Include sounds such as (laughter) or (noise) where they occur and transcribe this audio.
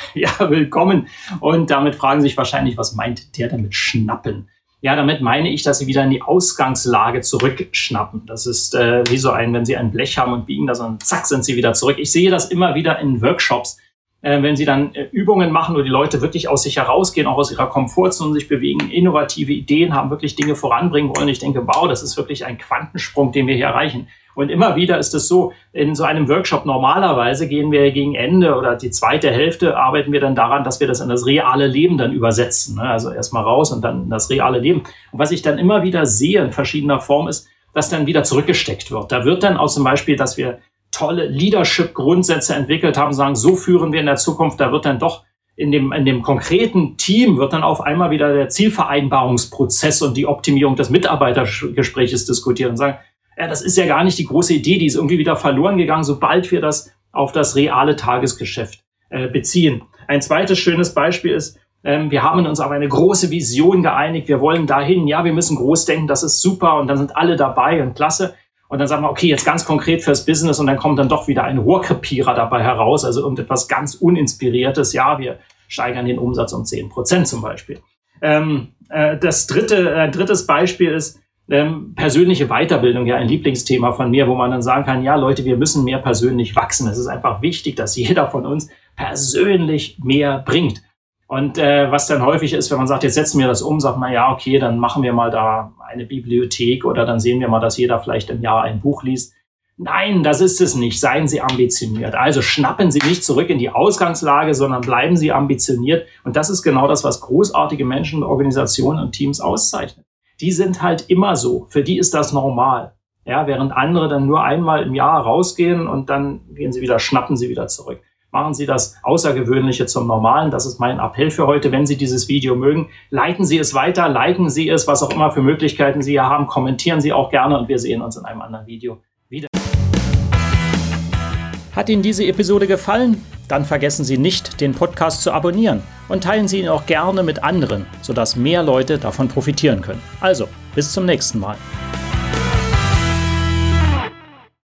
(laughs) Ja, willkommen. Und damit fragen Sie sich wahrscheinlich, was meint der damit schnappen? Ja, damit meine ich, dass Sie wieder in die Ausgangslage zurückschnappen. Das ist äh, wie so ein, wenn Sie ein Blech haben und biegen das und zack sind Sie wieder zurück. Ich sehe das immer wieder in Workshops, äh, wenn Sie dann äh, Übungen machen, wo die Leute wirklich aus sich herausgehen, auch aus ihrer Komfortzone sich bewegen, innovative Ideen haben, wirklich Dinge voranbringen wollen. Ich denke, wow, das ist wirklich ein Quantensprung, den wir hier erreichen. Und immer wieder ist es so, in so einem Workshop normalerweise gehen wir gegen Ende oder die zweite Hälfte arbeiten wir dann daran, dass wir das in das reale Leben dann übersetzen. Ne? Also erstmal raus und dann in das reale Leben. Und was ich dann immer wieder sehe in verschiedener Form ist, dass dann wieder zurückgesteckt wird. Da wird dann auch zum Beispiel, dass wir tolle Leadership-Grundsätze entwickelt haben, sagen, so führen wir in der Zukunft, da wird dann doch in dem, in dem konkreten Team wird dann auf einmal wieder der Zielvereinbarungsprozess und die Optimierung des Mitarbeitergespräches diskutiert und sagen, das ist ja gar nicht die große Idee, die ist irgendwie wieder verloren gegangen, sobald wir das auf das reale Tagesgeschäft äh, beziehen. Ein zweites schönes Beispiel ist, ähm, wir haben uns auf eine große Vision geeinigt, wir wollen dahin, ja, wir müssen groß denken, das ist super und dann sind alle dabei und klasse. Und dann sagen wir, okay, jetzt ganz konkret fürs Business und dann kommt dann doch wieder ein Rohrkrepierer dabei heraus, also irgendetwas ganz Uninspiriertes. Ja, wir steigern den Umsatz um zehn Prozent zum Beispiel. Ähm, äh, das dritte, äh, drittes Beispiel ist, ähm, persönliche Weiterbildung, ja ein Lieblingsthema von mir, wo man dann sagen kann, ja Leute, wir müssen mehr persönlich wachsen. Es ist einfach wichtig, dass jeder von uns persönlich mehr bringt. Und äh, was dann häufig ist, wenn man sagt, jetzt setzen wir das um, sagt man, ja, okay, dann machen wir mal da eine Bibliothek oder dann sehen wir mal, dass jeder vielleicht im Jahr ein Buch liest. Nein, das ist es nicht. Seien Sie ambitioniert. Also schnappen Sie nicht zurück in die Ausgangslage, sondern bleiben Sie ambitioniert. Und das ist genau das, was großartige Menschen, Organisationen und Teams auszeichnet die sind halt immer so. Für die ist das normal. Ja, während andere dann nur einmal im Jahr rausgehen und dann gehen sie wieder, schnappen sie wieder zurück. Machen Sie das Außergewöhnliche zum Normalen. Das ist mein Appell für heute. Wenn Sie dieses Video mögen, leiten Sie es weiter, liken Sie es, was auch immer für Möglichkeiten Sie hier haben. Kommentieren Sie auch gerne und wir sehen uns in einem anderen Video wieder. Hat Ihnen diese Episode gefallen? Dann vergessen Sie nicht, den Podcast zu abonnieren und teilen Sie ihn auch gerne mit anderen, sodass mehr Leute davon profitieren können. Also, bis zum nächsten Mal.